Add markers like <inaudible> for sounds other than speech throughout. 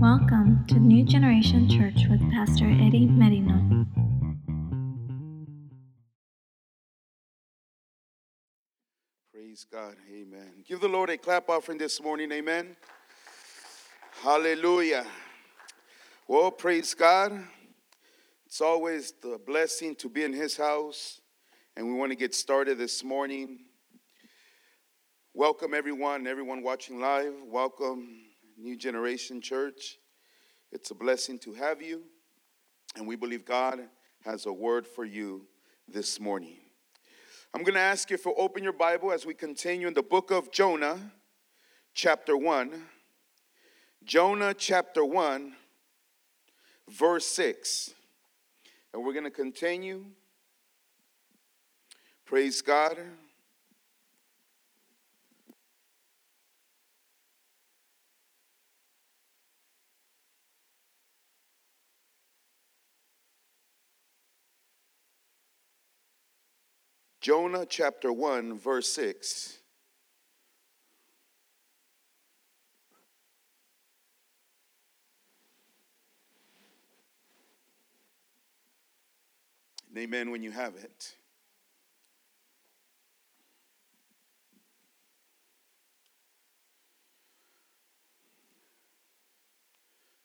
Welcome to New Generation Church with Pastor Eddie Merino. Praise God. Amen. Give the Lord a clap offering this morning. Amen. Hallelujah. Well, praise God. It's always the blessing to be in His house, and we want to get started this morning. Welcome, everyone, everyone watching live. Welcome, New Generation Church. It's a blessing to have you, and we believe God has a word for you this morning. I'm going to ask you to open your Bible as we continue in the book of Jonah, chapter 1. Jonah, chapter 1, verse 6. And we're going to continue. Praise God. Jonah chapter 1, verse 6. Amen when you have it.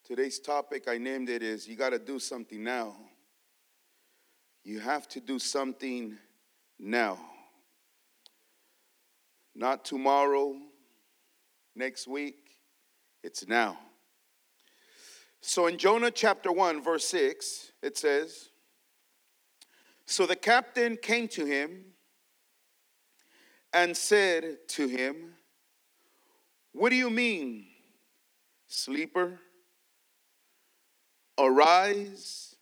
Today's topic, I named it, is you got to do something now. You have to do something now. Not tomorrow, next week, it's now. So in Jonah chapter 1, verse 6, it says, So the captain came to him and said to him, What do you mean, sleeper? Arise,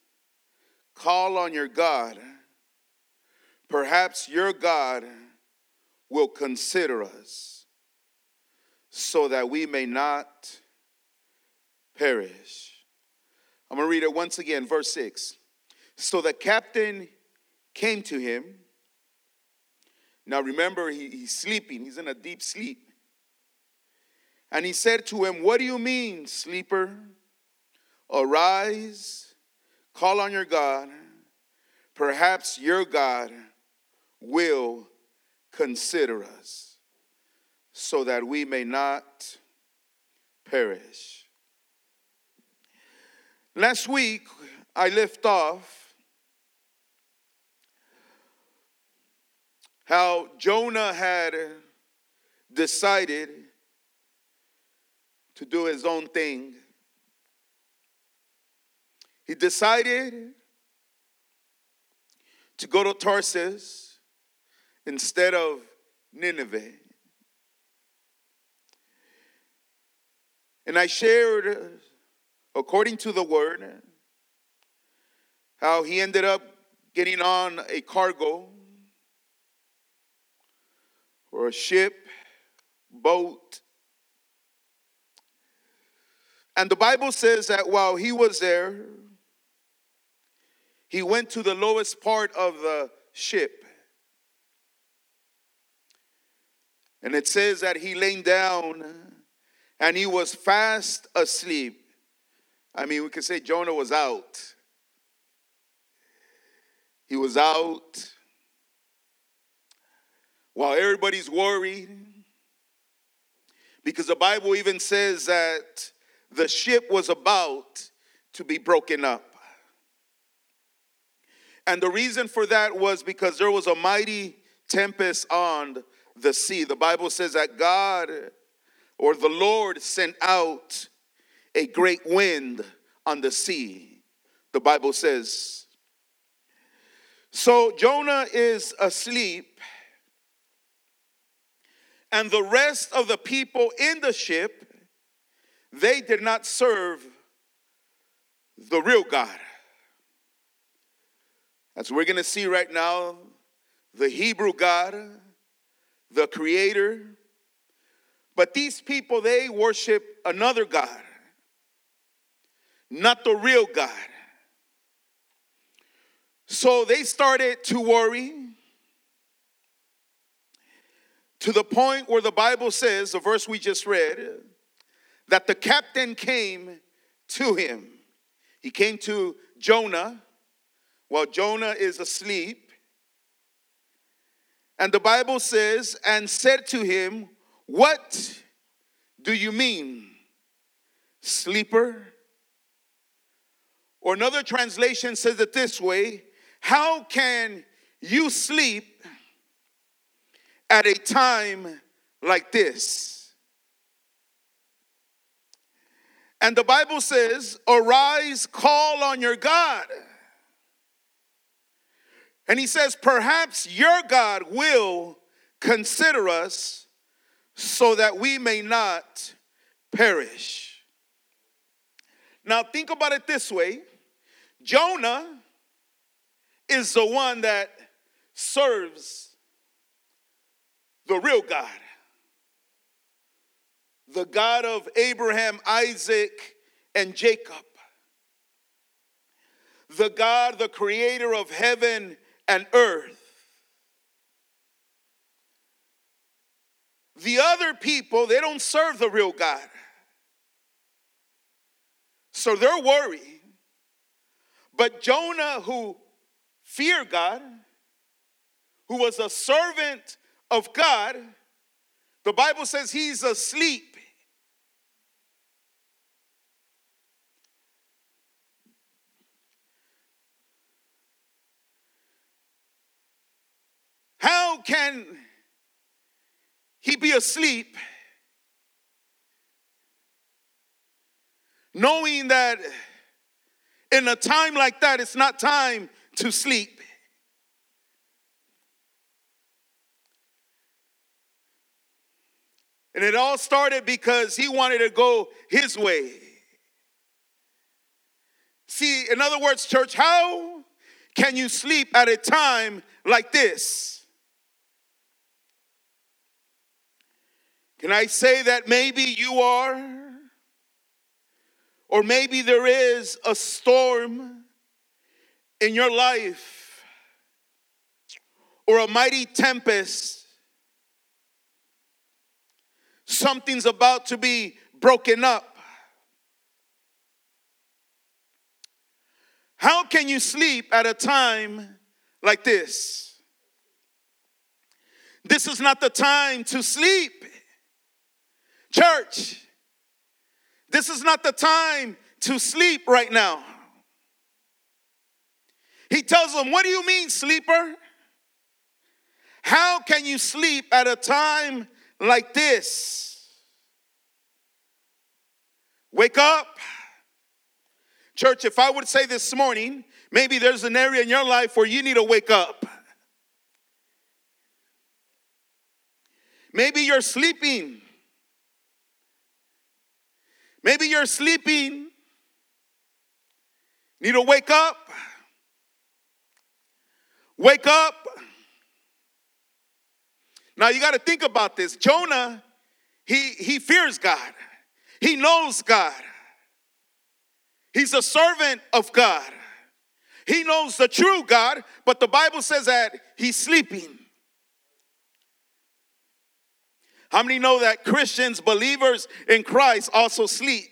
call on your God Perhaps your God will consider us so that we may not perish. I'm going to read it once again, verse 6. So the captain came to him. Now remember, he, he's sleeping, he's in a deep sleep. And he said to him, What do you mean, sleeper? Arise, call on your God. Perhaps your God will consider us so that we may not perish. Last week, I left off how Jonah had decided to do his own thing. He decided to go to Tarsus instead of Nineveh. And I shared, uh, according to the word, how he ended up getting on a cargo or a ship, boat. And the Bible says that while he was there, he went to the lowest part of the ship. And it says that he lay down and he was fast asleep. I mean, we could say Jonah was out. He was out while everybody's worried. Because the Bible even says that the ship was about to be broken up. And the reason for that was because there was a mighty tempest on the sea. The Bible says that God or the Lord sent out a great wind on the sea. The Bible says. So Jonah is asleep, and the rest of the people in the ship, they did not serve the real God. As we're going to see right now, the Hebrew God the creator. But these people, they worship another God, not the real God. So they started to worry to the point where the Bible says, the verse we just read, that the captain came to him. He came to Jonah while Jonah is asleep. And the Bible says, and said to him, What do you mean, sleeper? Or another translation says it this way How can you sleep at a time like this? And the Bible says, Arise, call on your God. And he says, Perhaps your God will consider us so that we may not perish. Now, think about it this way. Jonah is the one that serves the real God, the God of Abraham, Isaac, and Jacob, the God, the creator of heaven and earth. The other people, they don't serve the real God. So they're worried. But Jonah, who feared God, who was a servant of God, the Bible says he's asleep. How can he be asleep knowing that in a time like that, it's not time to sleep? And it all started because he wanted to go his way. See, in other words, church, how can you sleep at a time like this? Can I say that maybe you are? Or maybe there is a storm in your life or a mighty tempest. Something's about to be broken up. How can you sleep at a time like this? This is not the time to sleep. Church, this is not the time to sleep right now. He tells them, What do you mean, sleeper? How can you sleep at a time like this? Wake up. Church, if I would say this morning, maybe there's an area in your life where you need to wake up. Maybe you're sleeping Maybe you're sleeping, need to wake up. Wake up. Now you got to think about this. Jonah, he, he fears God, he knows God, he's a servant of God. He knows the true God, but the Bible says that he's sleeping. How many know that Christians, believers in Christ, also sleep?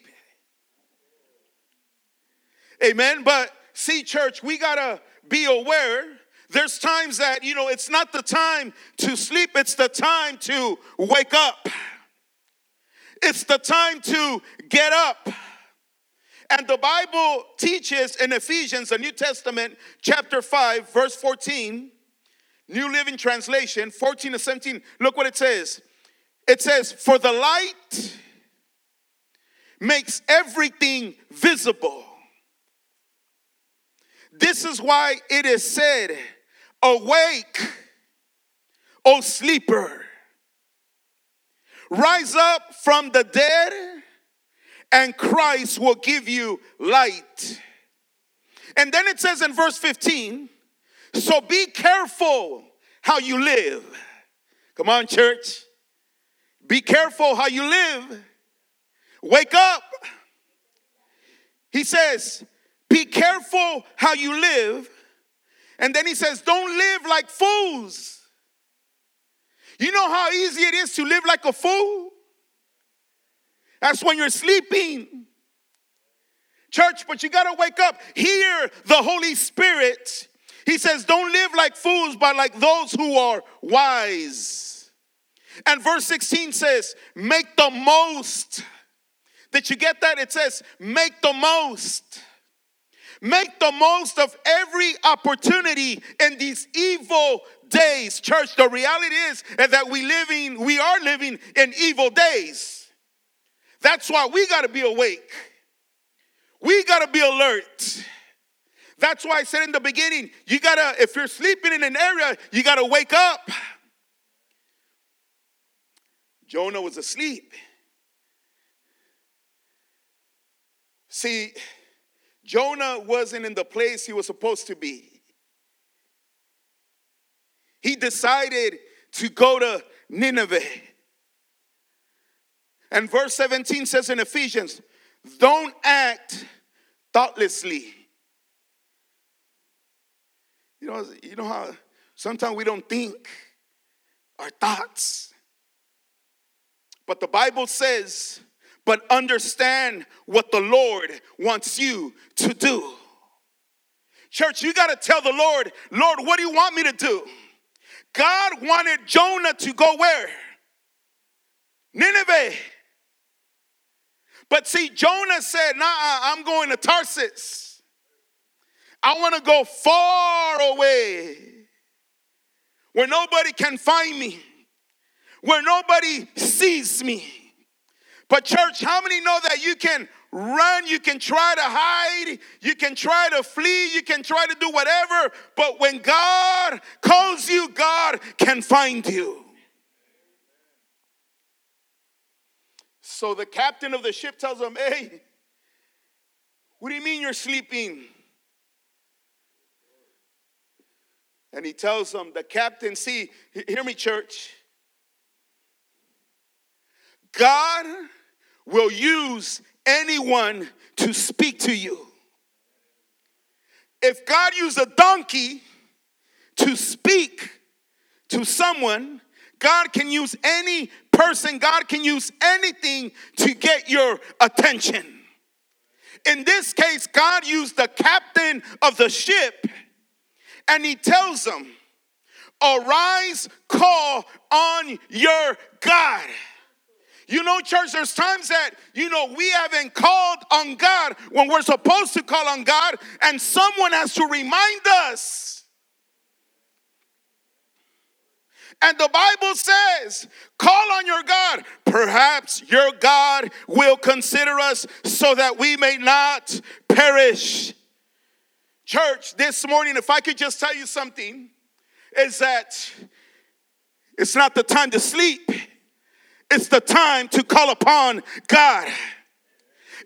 Amen. But see, church, we got to be aware. There's times that, you know, it's not the time to sleep, it's the time to wake up. It's the time to get up. And the Bible teaches in Ephesians, the New Testament, chapter 5, verse 14, New Living Translation, 14 to 17. Look what it says. It says, For the light makes everything visible. This is why it is said, Awake, O sleeper, rise up from the dead, and Christ will give you light. And then it says in verse 15, So be careful how you live. Come on, church. Be careful how you live. Wake up. He says, Be careful how you live. And then he says, Don't live like fools. You know how easy it is to live like a fool? That's when you're sleeping. Church, but you got to wake up. Hear the Holy Spirit. He says, Don't live like fools, but like those who are wise. And verse 16 says, Make the most. Did you get that? It says, Make the most. Make the most of every opportunity in these evil days. Church, the reality is that we living, we are living in evil days. That's why we got to be awake. We got to be alert. That's why I said in the beginning, you got to if you're sleeping in an area, you got to wake up. Jonah was asleep. See, Jonah wasn't in the place he was supposed to be. He decided to go to Nineveh. And verse 17 says in Ephesians, don't act thoughtlessly. You know, you know how sometimes we don't think our thoughts. But the Bible says, but understand what the Lord wants you to do. Church, you got to tell the Lord, Lord, what do you want me to do? God wanted Jonah to go where? Nineveh. But see, Jonah said, Nah, I'm going to Tarsus. I want to go far away where nobody can find me, where nobody sees me. But, church, how many know that you can run, you can try to hide, you can try to flee, you can try to do whatever, but when God calls you, God can find you. So the captain of the ship tells him, Hey, what do you mean you're sleeping? And he tells them, The captain, see, hear me, church. God will use anyone to speak to you. If God used a donkey to speak to someone, God can use any person, God can use anything to get your attention. In this case, God used the captain of the ship and he tells them, Arise, call on your God. You know, church, there's times that, you know, we haven't called on God when we're supposed to call on God, and someone has to remind us. And the Bible says, call on your God. Perhaps your God will consider us so that we may not perish. Church, this morning, if I could just tell you something, is that it's not the time to sleep it's the time to call upon God.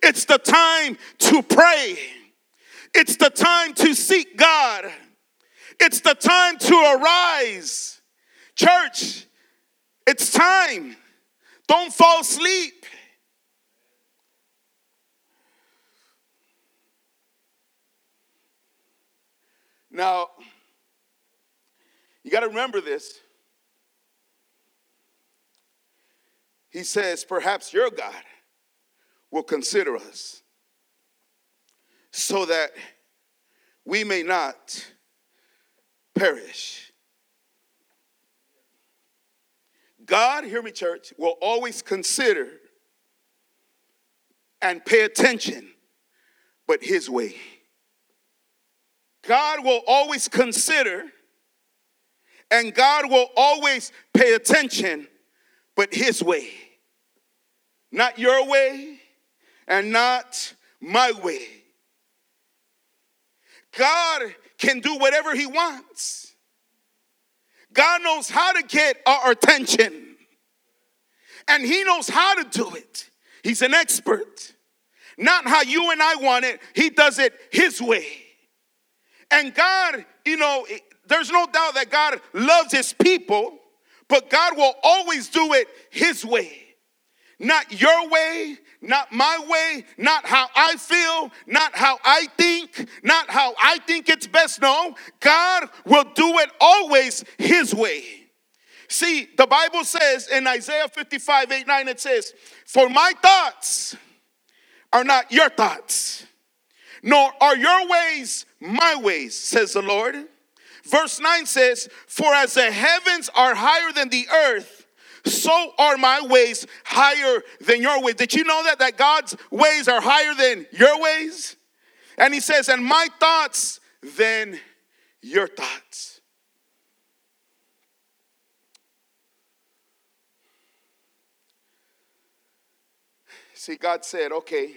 It's the time to pray. It's the time to seek God. It's the time to arise. Church, it's time. Don't fall asleep. Now, you got to remember this. He says, Perhaps your God will consider us so that we may not perish. God, hear me, church, will always consider and pay attention, but His way. God will always consider and God will always pay attention, but His way. Not your way and not my way. God can do whatever He wants. God knows how to get our attention, and He knows how to do it. He's an expert. Not how you and I want it, He does it His way. And God, you know, there's no doubt that God loves His people, but God will always do it His way. Not your way, not my way, not how I feel, not how I think, not how I think it's best. No, God will do it always His way. See, the Bible says in Isaiah 55 8 9, it says, For my thoughts are not your thoughts, nor are your ways my ways, says the Lord. Verse 9 says, For as the heavens are higher than the earth, so are my ways higher than your ways. Did you know that? That God's ways are higher than your ways? And he says, And my thoughts than your thoughts. See, God said, Okay.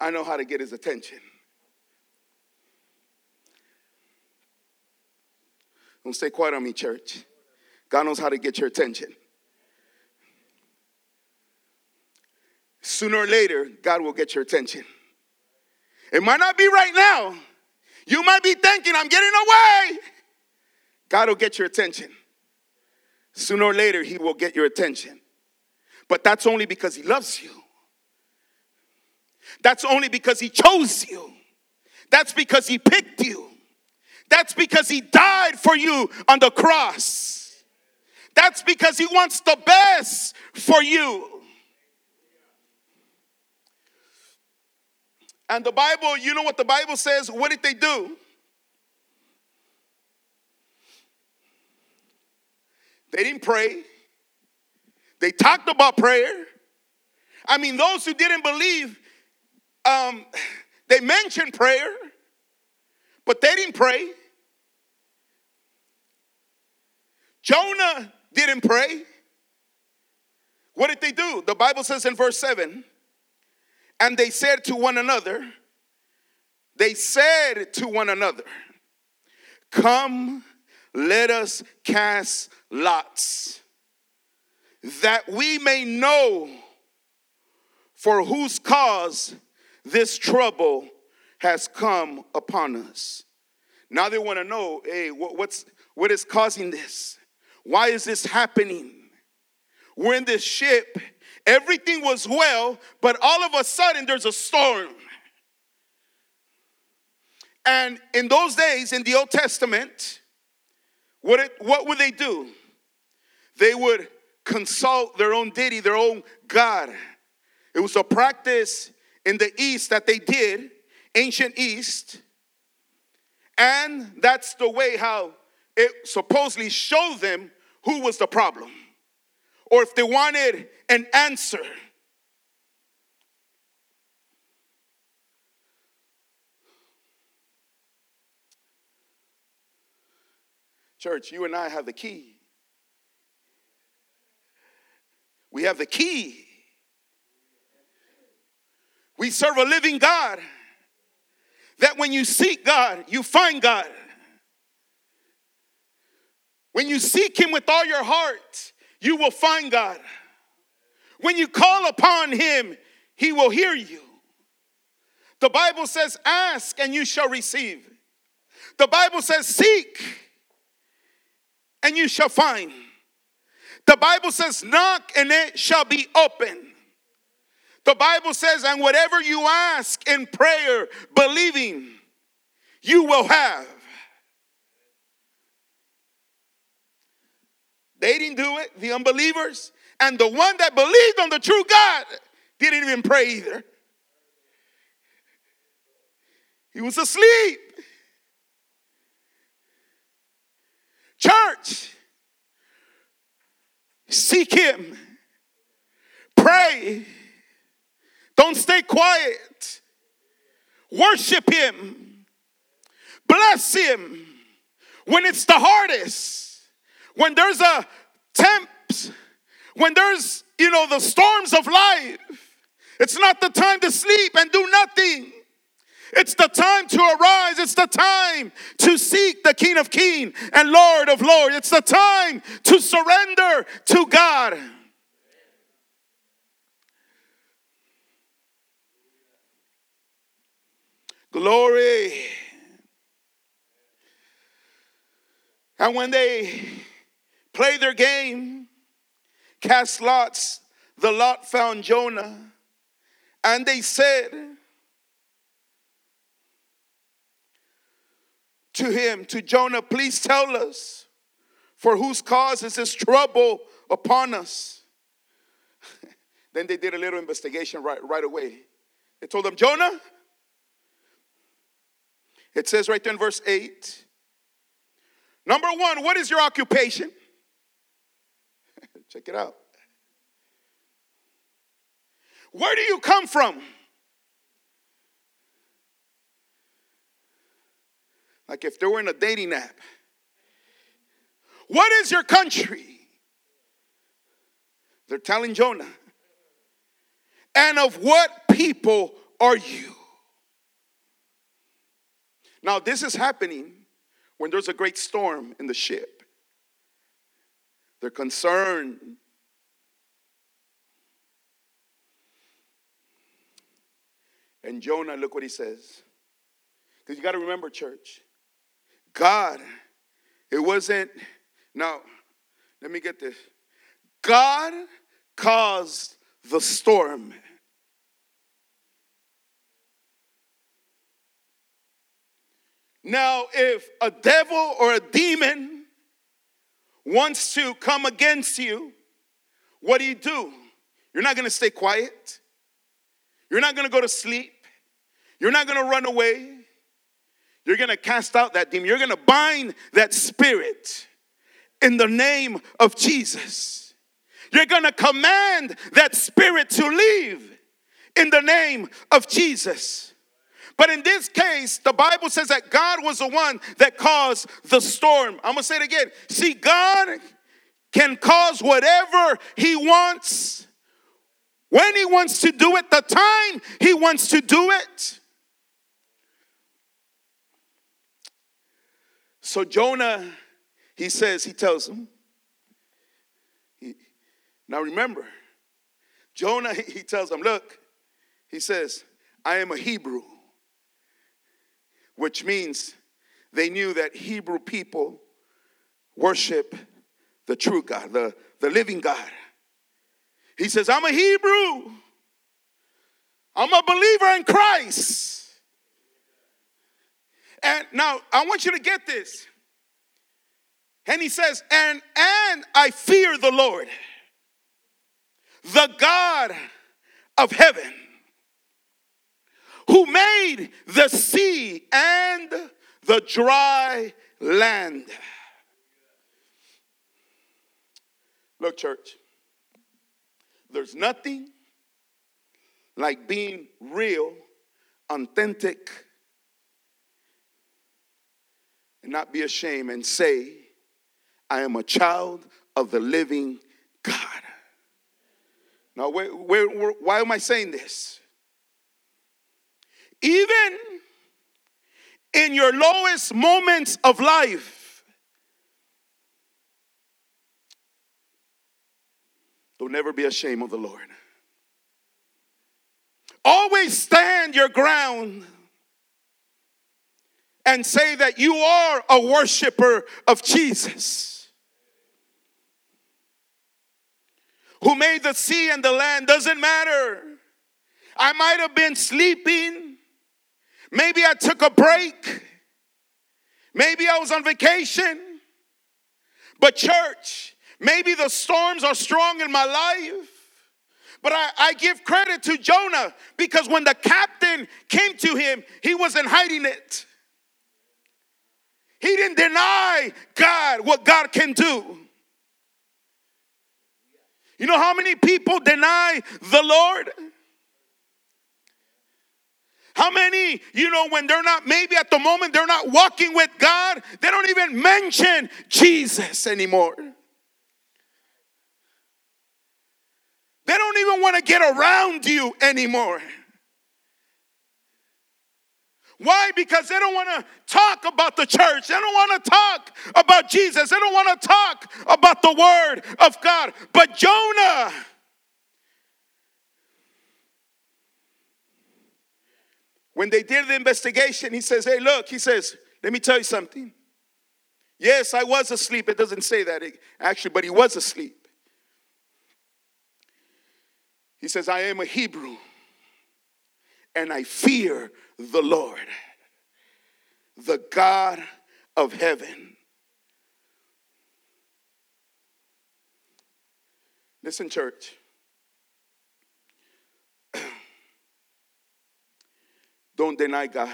I know how to get his attention. Don't stay quiet on me, church. God knows how to get your attention. Sooner or later, God will get your attention. It might not be right now. You might be thinking, I'm getting away. God will get your attention. Sooner or later, He will get your attention. But that's only because He loves you. That's only because He chose you. That's because He picked you. That's because He died for you on the cross. That's because He wants the best for you. And the Bible, you know what the Bible says? What did they do? They didn't pray. They talked about prayer. I mean, those who didn't believe, um, they mentioned prayer, but they didn't pray. Jonah didn't pray. What did they do? The Bible says in verse 7 and they said to one another, they said to one another, Come, let us cast lots, that we may know for whose cause this trouble has come upon us. Now they want to know, hey, what's what is causing this? Why is this happening? We're in this ship, everything was well, but all of a sudden there's a storm. And in those days, in the Old Testament, what, it, what would they do? They would consult their own deity, their own God. It was a practice in the East that they did, ancient East. And that's the way how it supposedly showed them who was the problem. Or if they wanted an answer. Church, you and I have the key. We have the key. We serve a living God. That when you seek God, you find God. When you seek Him with all your heart, you will find God. When you call upon Him, He will hear you. The Bible says, Ask and you shall receive. The Bible says, Seek and you shall find. The Bible says, Knock and it shall be open. The Bible says, And whatever you ask in prayer, believing, you will have. They didn't do it, the unbelievers. And the one that believed on the true God didn't even pray either. He was asleep. Church, seek Him, pray, don't stay quiet, worship Him, bless Him when it's the hardest when there's a temps, when there's, you know, the storms of life, it's not the time to sleep and do nothing. It's the time to arise. It's the time to seek the King of Kings and Lord of Lords. It's the time to surrender to God. Glory. And when they play their game, cast lots. The lot found Jonah, and they said to him, to Jonah, please tell us, for whose cause is this trouble upon us? <laughs> Then they did a little investigation right, right away. They told him, Jonah, it says right there in verse 8. Number one, what is your occupation? Check it out. Where do you come from? Like if they were in a dating app. What is your country? They're telling Jonah. And of what people are you? Now, this is happening when there's a great storm in the ship. They're concerned. And Jonah, look what he says. Because you got to remember, church, God, it wasn't, now, let me get this. God caused the storm. Now, if a devil or a demon wants to come against you, what do you do? You're not going to stay quiet. You're not going to go to sleep. You're not going to run away. You're going to cast out that demon. You're going to bind that spirit in the name of Jesus. You're going to command that spirit to leave in the name of Jesus. But in this case, the Bible says that God was the one that caused the storm. I'm going to say it again. See, God can cause whatever He wants when He wants to do it, the time He wants to do it. So Jonah, he says, he tells him. He, now remember, Jonah, <laughs> he tells him, look, he says, I am a Hebrew, which means they knew that Hebrew people worship the true God, the, the living God. He says, I'm a Hebrew. I'm a believer in Christ. And now I want you to get this. And he says, and and I fear the Lord, the God of heaven, who made the sea and the dry land. Look, church, there's nothing like being real, authentic, and not be ashamed and say, I am a child of the living God. Now, where, where, where, why am I saying this? Even in your lowest moments of life, don't never be ashamed of the Lord. Always stand your ground and say that you are a worshiper of Jesus. Who made the sea and the land doesn't matter. I might have been sleeping. Maybe I took a break. Maybe I was on vacation. But, church, maybe the storms are strong in my life. But I, I, give credit to Jonah because when the captain came to him, he wasn't hiding it. He didn't deny God what God can do. You know how many people deny the Lord? How many, you know, when they're not, maybe at the moment they're not walking with God, they don't even mention Jesus anymore. They don't even want to get around you anymore. Why? Because they don't want to talk about the church. They don't want to talk about Jesus. They don't want to talk about the word of God. But Jonah, when they did the investigation, he says, Hey, look, he says, let me tell you something. Yes, I was asleep. It doesn't say that actually, but he was asleep. He says, I am a Hebrew and I fear the Lord, the God of heaven. Listen, church. <clears throat> don't deny God.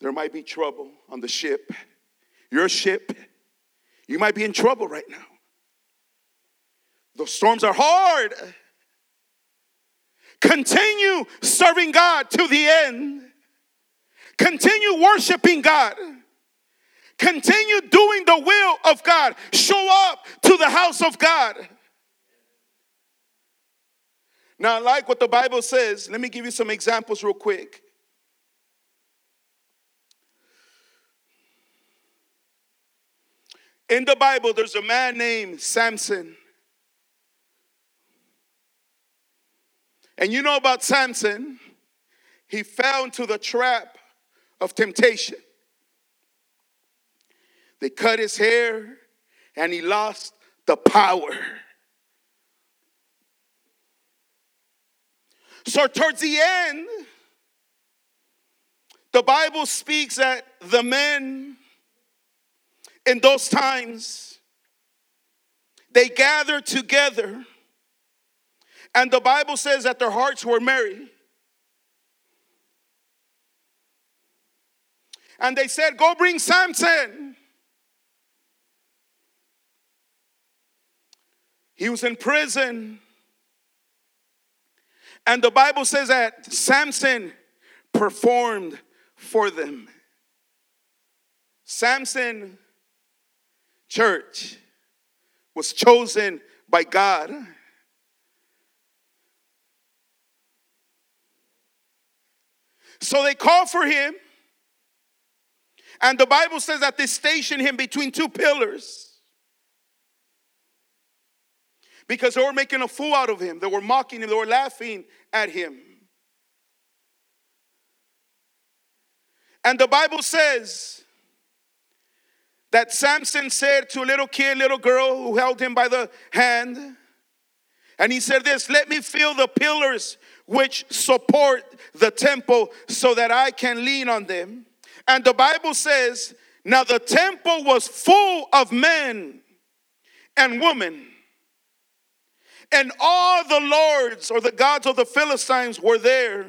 There might be trouble on the ship, your ship. You might be in trouble right now. The storms are hard. Continue serving God to the end. Continue worshiping God. Continue doing the will of God. Show up to the house of God. Now, I like what the Bible says. Let me give you some examples real quick. In the Bible, there's a man named Samson. And you know about Samson, he fell into the trap of temptation. They cut his hair and he lost the power. So, towards the end, the Bible speaks that the men in those times they gathered together, and the Bible says that their hearts were merry. And they said, Go bring Samson. He was in prison. And the Bible says that Samson performed for them. Samson, church, was chosen by God. So they called for him. And the Bible says that they stationed him between two pillars because they were making a fool out of him. They were mocking him, they were laughing at him. And the Bible says that Samson said to a little kid, little girl who held him by the hand, and he said, This, let me feel the pillars which support the temple so that I can lean on them. And the Bible says, Now the temple was full of men and women and all the lords or the gods of the Philistines were there.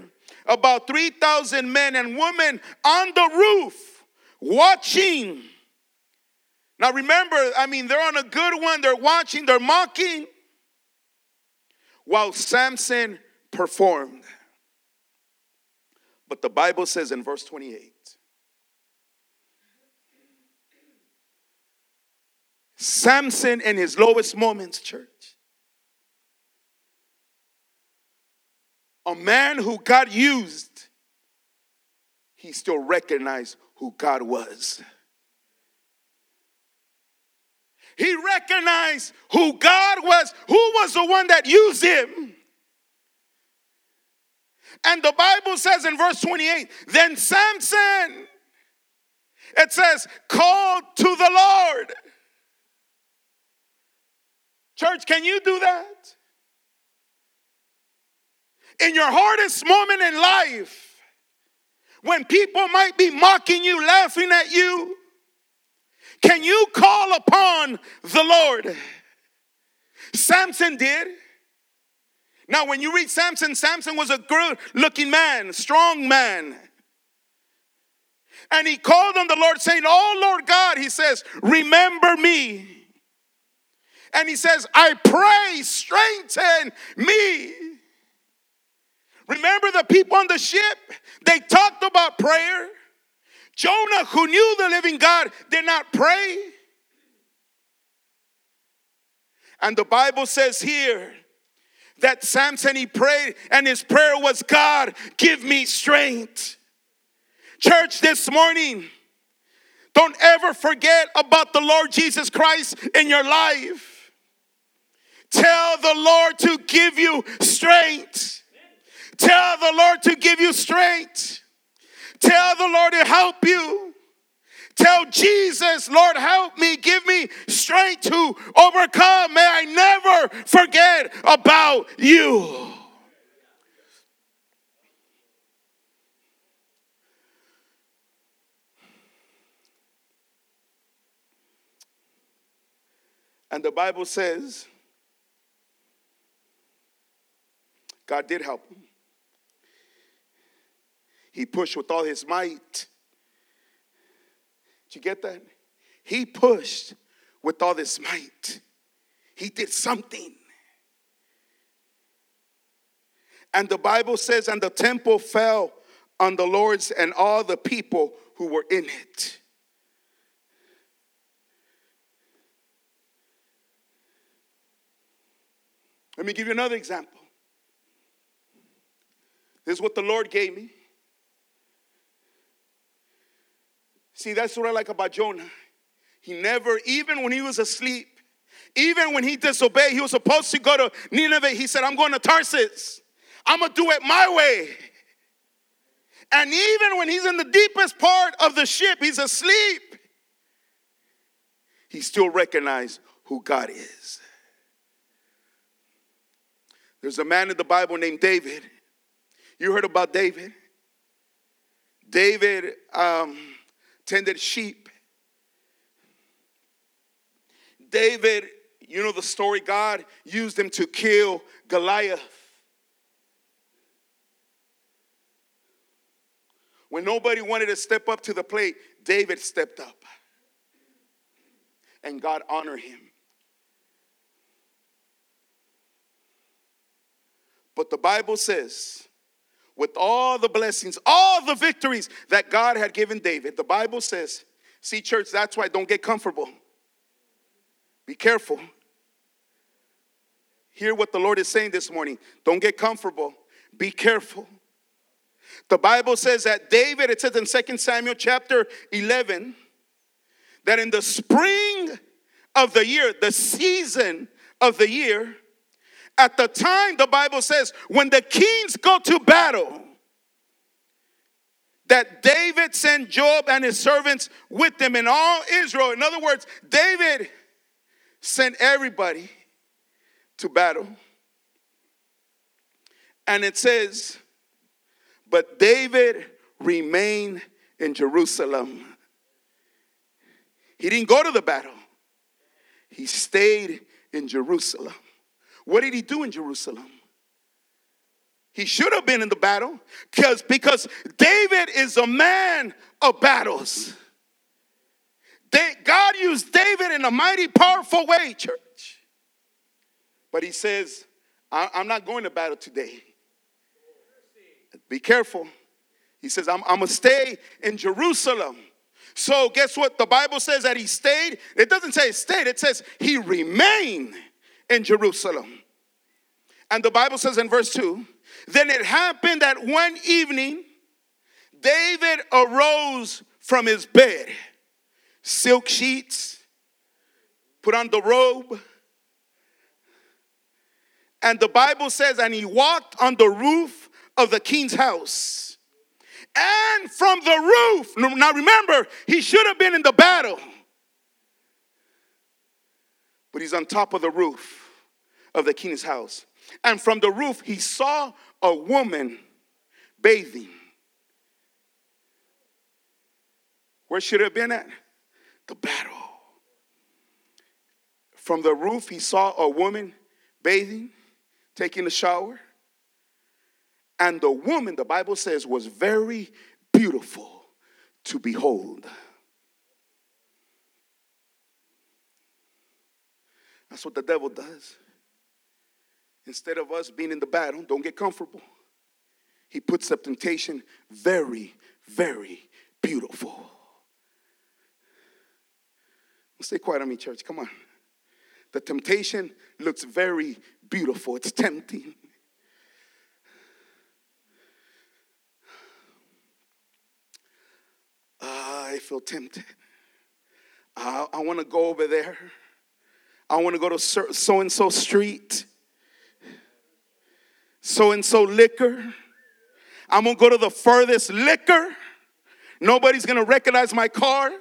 About 3,000 men and women on the roof watching. Now remember, I mean, they're on a good one, they're watching, they're mocking, while Samson performed. But the Bible says in verse 28 Samson in his lowest moments, church, a man who God used, he still recognized who God was. He recognized who God was, who was the one that used him. And the Bible says in verse 28 then Samson, it says, called to the Lord. Church, can you do that? In your hardest moment in life, when people might be mocking you, laughing at you, can you call upon the Lord? Samson did. Now, when you read Samson, Samson was a good looking man, strong man. And he called on the Lord, saying, Oh Lord God, he says, remember me. And he says, I pray, strengthen me. Remember the people on the ship? They talked about prayer. Jonah, who knew the living God, did not pray. And the Bible says here that Samson he prayed, and his prayer was, God, give me strength. Church, this morning, don't ever forget about the Lord Jesus Christ in your life. Tell the Lord to give you strength. Tell the Lord to give you strength. Tell the Lord to help you. Tell Jesus, Lord, help me, give me strength to overcome. May I never forget about you. And the Bible says God did help him. He pushed with all his might. Did you get that? He pushed with all his might. He did something. And the Bible says, and the temple fell on the Lord's and all the people who were in it. Let me give you another example. This is what the Lord gave me. See, that's what I like about Jonah. He never, even when he was asleep, even when he disobeyed, he was supposed to go to Nineveh. He said, I'm going to Tarsus. I'm going to do it my way. And even when he's in the deepest part of the ship, he's asleep, he still recognized who God is. There's a man in the Bible named David. You heard about David? David um, tended sheep. David, you know the story, God used him to kill Goliath. When nobody wanted to step up to the plate, David stepped up. And God honored him. But the Bible says, with all the blessings, all the victories that God had given David, the Bible says, see, church, that's why don't get comfortable. Be careful. Hear what the Lord is saying this morning. Don't get comfortable. Be careful. The Bible says that David, it says in 2 Samuel chapter 11, that in the spring of the year, the season of the year, at the time, the Bible says, when the kings go to battle, that David sent Joab and his servants with them in all Israel. In other words, David sent everybody to battle. And it says, but David remained in Jerusalem. He didn't go to the battle, he stayed in Jerusalem. What did he do in Jerusalem? He should have been in the battle because because David is a man of battles. They, God used David in a mighty powerful way, church. But he says, I'm not going to battle today. Be careful. He says, I'm, I'm going to stay in Jerusalem. So, guess what? The Bible says that he stayed. It doesn't say stayed, it says he remained in Jerusalem. And the Bible says in verse 2 Then it happened that one evening, David arose from his bed, silk sheets, put on the robe. And the Bible says, and he walked on the roof of the king's house. And from the roof, now remember, he should have been in the battle, but he's on top of the roof of the king's house. And from the roof, he saw a woman bathing. Where should have been at? The battle. From the roof, he saw a woman bathing, taking a shower. And the woman, the Bible says, was very beautiful to behold. That's what the devil does. Instead of us being in the battle, don't get comfortable. He puts the temptation very, very beautiful. Stay quiet on me, church. Come on. The temptation looks very beautiful. It's tempting. I feel tempted. I, I want to go over there. I want to go to so and so street, so and so liquor. I'm to go to the furthest liquor. Nobody's to recognize my car.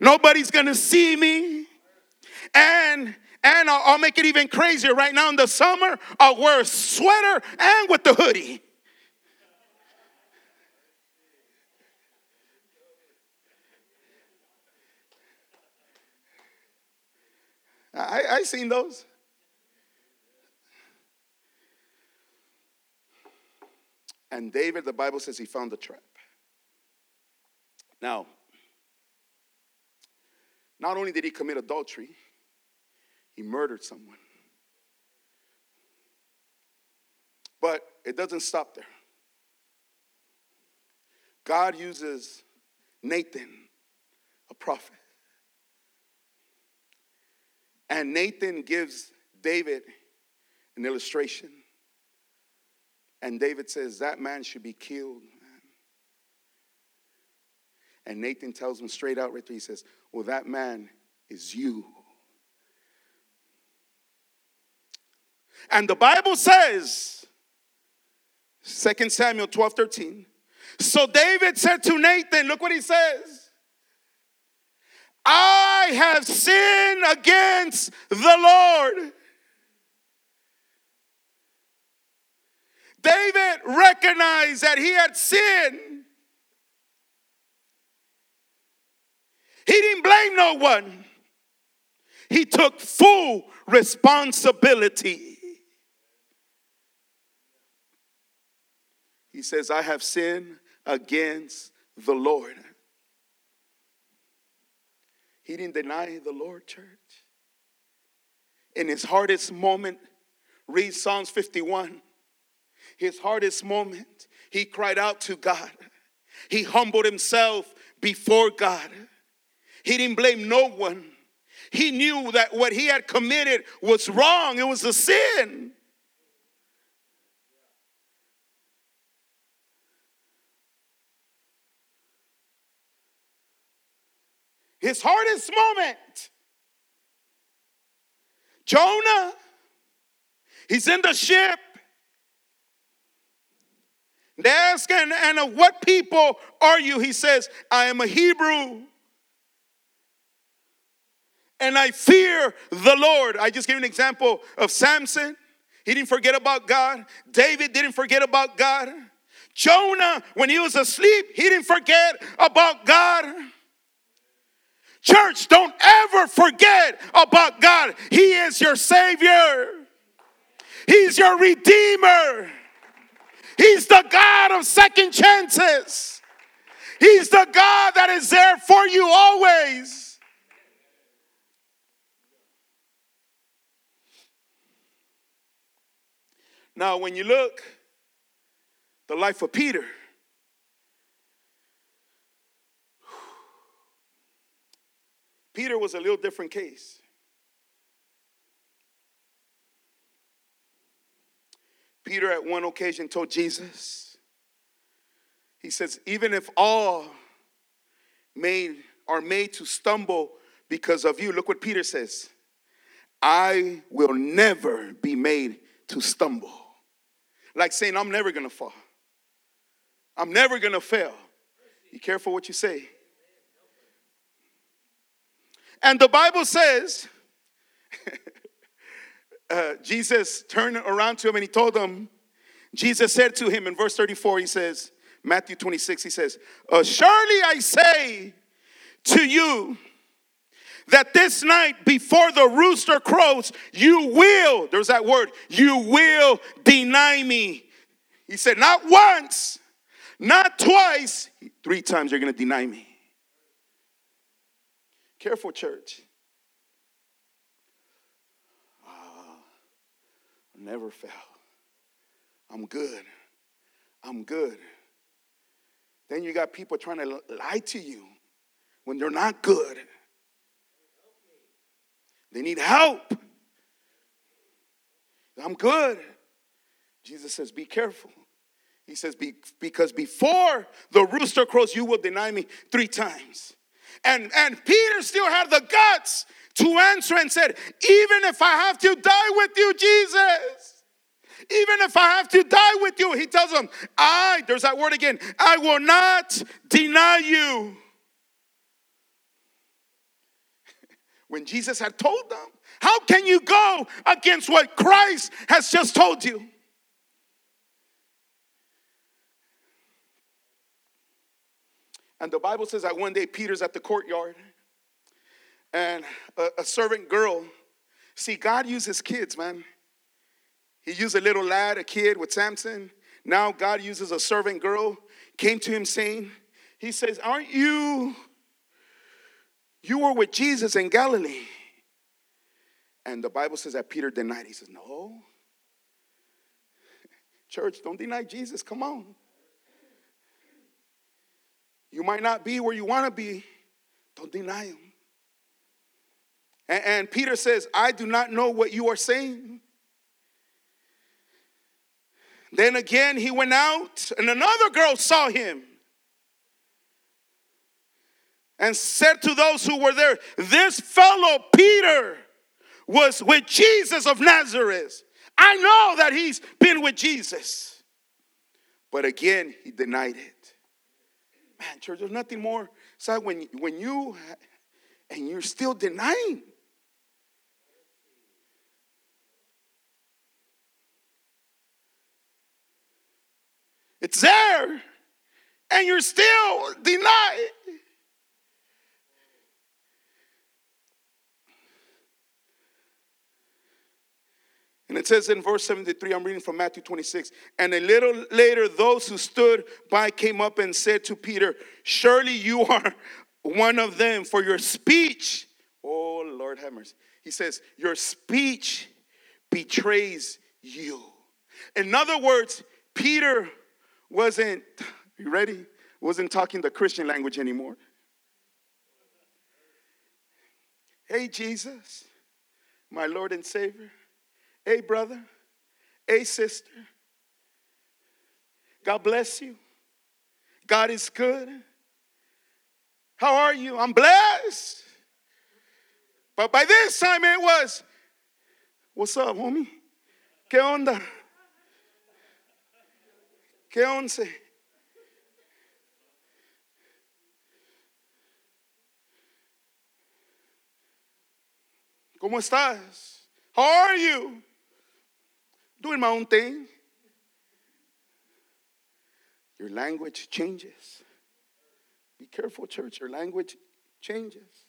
Nobody's to see me. And and I'll, I'll, make it even crazier. Right now in the summer, I'll wear a sweater and with the hoodie. I, I seen those. And David, the Bible says he found the trap. Now, not only did he commit adultery, he murdered someone. But it doesn't stop there. God uses Nathan, a prophet. And Nathan gives David an illustration. And David says, That man should be killed. And Nathan tells him straight out right there, he says, Well, that man is you. And the Bible says, 2 Samuel 12 13. So David said to Nathan, look what he says. I have sinned against the Lord. David recognized that he had sinned. He didn't blame no one. He took full responsibility. He says, I have sinned against the Lord. He didn't deny the Lord, church. In his hardest moment, read Psalms 51. His hardest moment, he cried out to God. He humbled himself before God. He didn't blame no one. He knew that what he had committed was wrong, it was a sin. his hardest moment. Jonah, he's in the ship. They ask, and, what people are you? He says, I am a Hebrew. And I fear the Lord. I just gave an example of Samson. He didn't forget about God. David didn't forget about God. Jonah, when he was asleep, he didn't forget about God. Church, don't ever forget about God. He is your Savior, He's your Redeemer, He's the God of second chances, He's the God that is there for you always. Now, when you look the life of Peter, Peter was a little different case. Peter, at one occasion, told Jesus, he says, even if all made are made to stumble because of you, look what Peter says. I will never be made to stumble. Like saying, I'm never gonna fall. I'm never gonna fail. Be careful what you say. And the Bible says, <laughs> uh, Jesus turned around to him and he told him, Jesus said to him in verse 34, he says, Matthew 26, he says, uh, Surely I say to you that this night before the rooster crows, you will, there's that word, you will deny me. He said, Not once, not twice, three times you're gonna deny me. Careful, church. Never fail. I'm good. I'm good. Then you got people trying to lie to you when they're not good. They need help. I'm good. Jesus says, Be careful. He says, Be, Because before the rooster crows, you will deny me three times. And, and Peter still had the guts to answer and said, Even if I have to die with you, Jesus, even if I have to die with you, he tells them, I, there's that word again, I will not deny you. <laughs> when Jesus had told them, How can you go against what Christ has just told you? And the Bible says that one day Peter's at the courtyard and a, a servant girl. See, God uses kids, man. He used a little lad, a kid with Samson. Now God uses a servant girl, came to him saying, He says, Aren't you, you were with Jesus in Galilee? And the Bible says that Peter denied. He says, No. <laughs> Church, don't deny Jesus. Come on. You might not be where you want to be. Don't deny him. And, and, Peter says, I do not know what you are saying. Then again, he went out, and another girl saw him and said to those who were there, This fellow Peter was with Jesus of Nazareth. I know that he's been with Jesus. But again, he denied it. Man, church, there's nothing more sad when, when you and you're still denying. It's there, and you're still denying. And it says in verse 73, I'm reading from Matthew 26. And a little later, those who stood by came up and said to Peter, Surely you are one of them, for your speech, oh Lord have mercy. He says, Your speech betrays you. In other words, Peter wasn't, you ready? Wasn't talking the Christian language anymore. Hey, Jesus, my Lord and Savior. Hey, brother. Hey, sister. God bless you. God is good. How are you? I'm blessed. But by this time it was, what's up, homie? ¿Qué onda? ¿Qué once? ¿Cómo estás? How are you? doing my own thing. Your language changes. Be careful, church. Your language changes.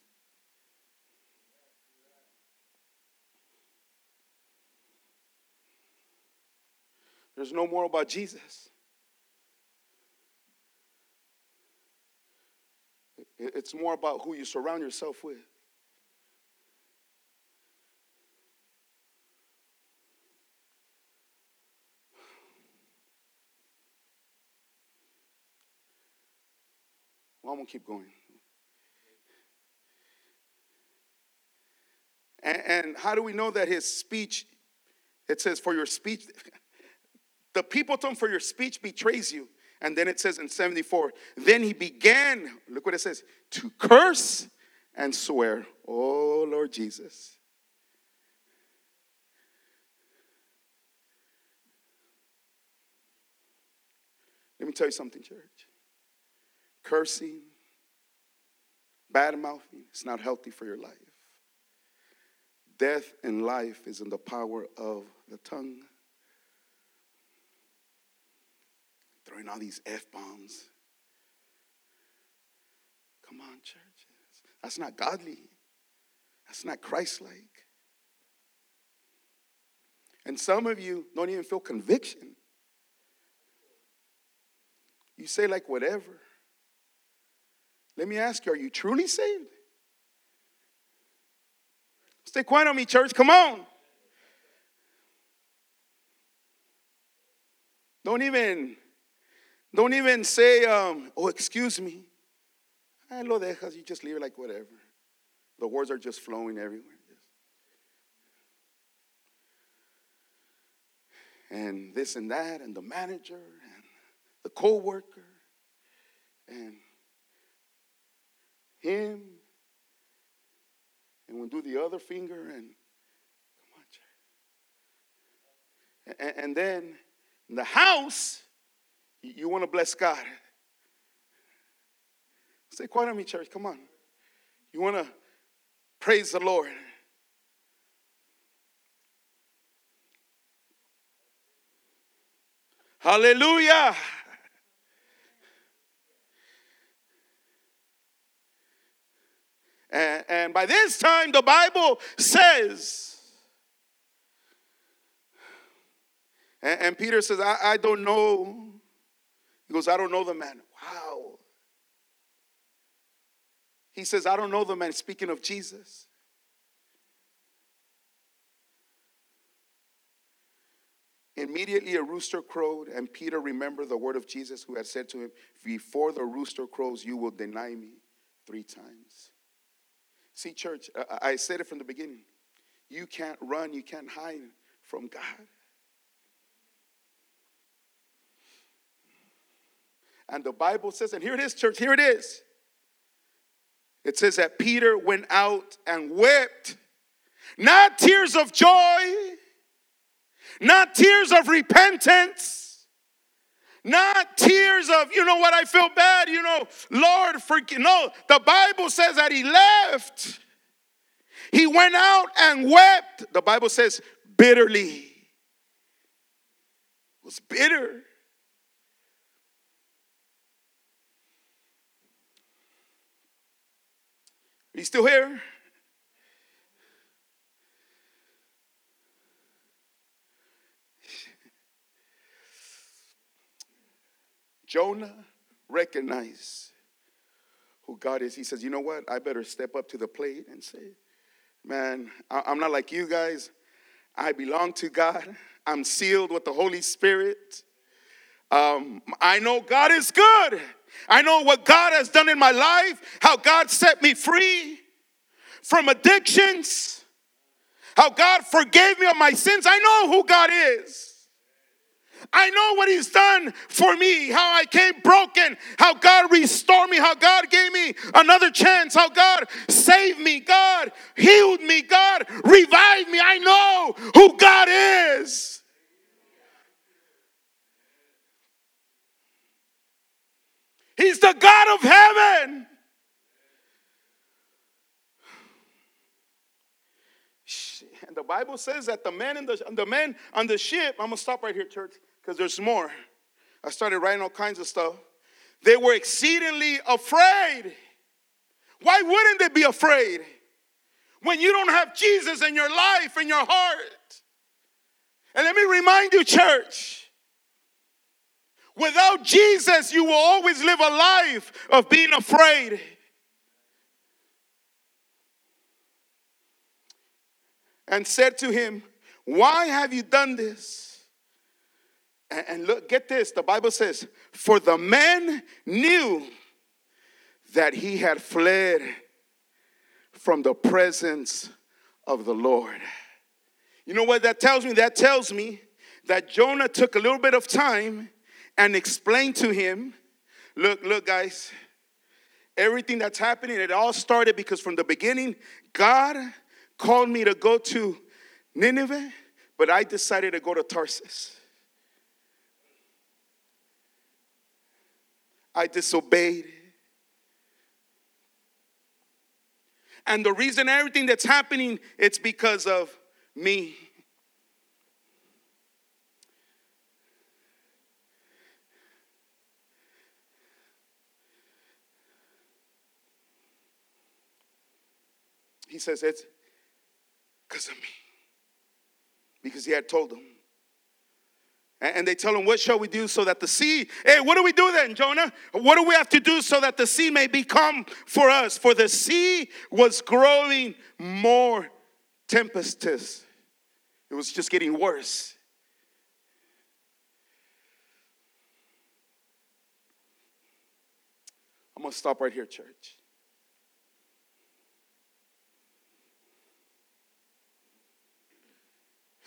There's no more about Jesus. It's more about who you surround yourself with. Well, I'm going to keep going. And, and how do we know that his speech, it says, for your speech, <laughs> the people for your speech betrays you. And then it says in 74, then he began, look what it says, to curse and swear, Oh Lord Jesus. Let me tell you something, church cursing, bad mouthing. It's not healthy for your life. Death and life is in the power of the tongue. Throwing all these F bombs. Come on, churches. That's not godly. That's not Christ like. And some of you don't even feel conviction. You say, like, whatever. Let me ask you, are you truly saved? Stay quiet on me, church. Come on. Don't even, don't even say, um, oh, excuse me. I lo dejas, you just leave it like whatever. The words are just flowing everywhere. And this and that, and the manager, and the co worker, and him, and we'll do the other finger, and come on, and, and then the house, you, want to bless God. Stay quiet on me, church. Come on. You want to praise the Lord. Hallelujah. And, and by this time, the Bible says, And, and Peter says, I, I don't know. He goes, I don't know the man. Wow. He says, I don't know the man. Speaking of Jesus. Immediately a rooster crowed, and Peter remembered the word of Jesus who had said to him, Before the rooster crows, you will deny me three times. See, church, I said it from the beginning. You can't run, you can't hide from God. And the Bible says, and here it is, church, here it is. It says that Peter went out and wept, not tears of joy, not tears of repentance, not tears of, you know what, I feel bad, you know, Lord, forgive. No, the Bible says that he left. He went out and wept. The Bible says bitterly. It was bitter. Are you still here? <laughs> Jonah recognized who God is. He says, You know what? I better step up to the plate and say, Man, I'm not like you guys. I belong to God. I'm sealed with the Holy Spirit. Um, I know God is good. I know what God has done in my life, how God set me free from addictions, how God forgave me of my sins. I know who God is. I know what He's done for me, how I came broken, how God restored me, how God gave me another chance, how God saved me, God healed me, God revived me. I know who God is. He's the God of heaven. And the Bible says that the men in the, the men on the ship, I'm gonna stop right here, church, because there's more. I started writing all kinds of stuff. They were exceedingly afraid. Why wouldn't they be afraid? When you don't have Jesus in your life, in your heart. And let me remind you, church, Without Jesus, you will always live a life of being afraid. And said to him, Why have you done this? And look, get this the Bible says, For the man knew that he had fled from the presence of the Lord. You know what that tells me? That tells me that Jonah took a little bit of time and explain to him look, look, guys, everything that's happening, it all started because from the beginning, God called me to go to Nineveh, but I decided to go to Tarsus. I disobeyed. And the reason everything that's happening, it's because of me. He says, It's because of me. Because he had told them. And they tell him, What shall we do so that the sea, hey, what do we do then, Jonah? What do we have to do so that the sea may become for us? For the sea was growing more tempestuous, it was just getting worse. I'm going to stop right here, church.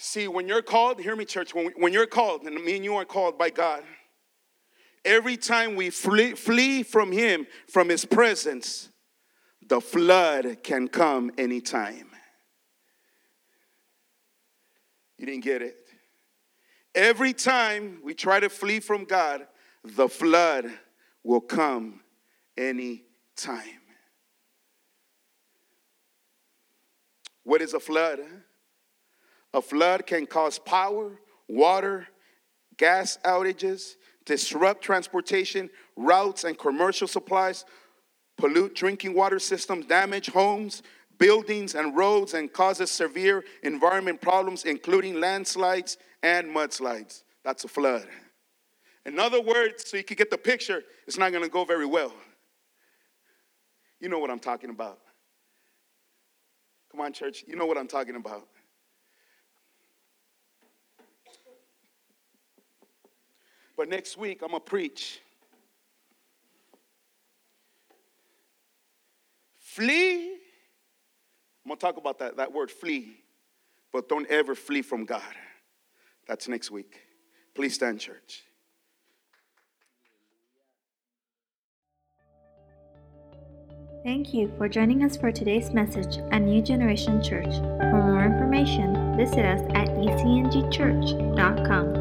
See, when you're called, hear me, church, when, when you're called, and me and you are called by God, every time we flee, flee from Him, from His presence, the flood can come anytime. You didn't get it. Every time we try to flee from God, the flood will come any time. What is a flood? A flood can cause power, water, gas outages, disrupt transportation, routes, and commercial supplies, pollute drinking water systems, damage homes, buildings, and roads, and causes severe environment problems, including landslides and mudslides. that's a flood. In other words, so you can get the picture, it's not going to go very well. You know what I'm talking about. Come on, church. You know what I'm talking about. But next week, I'm going to preach. Flee. I'm going to talk about that, that word flee. But don't ever flee from God. That's next week. Please stand, church. Thank you for joining us for today's message at New Generation Church. For more information, visit us at ecngchurch.com.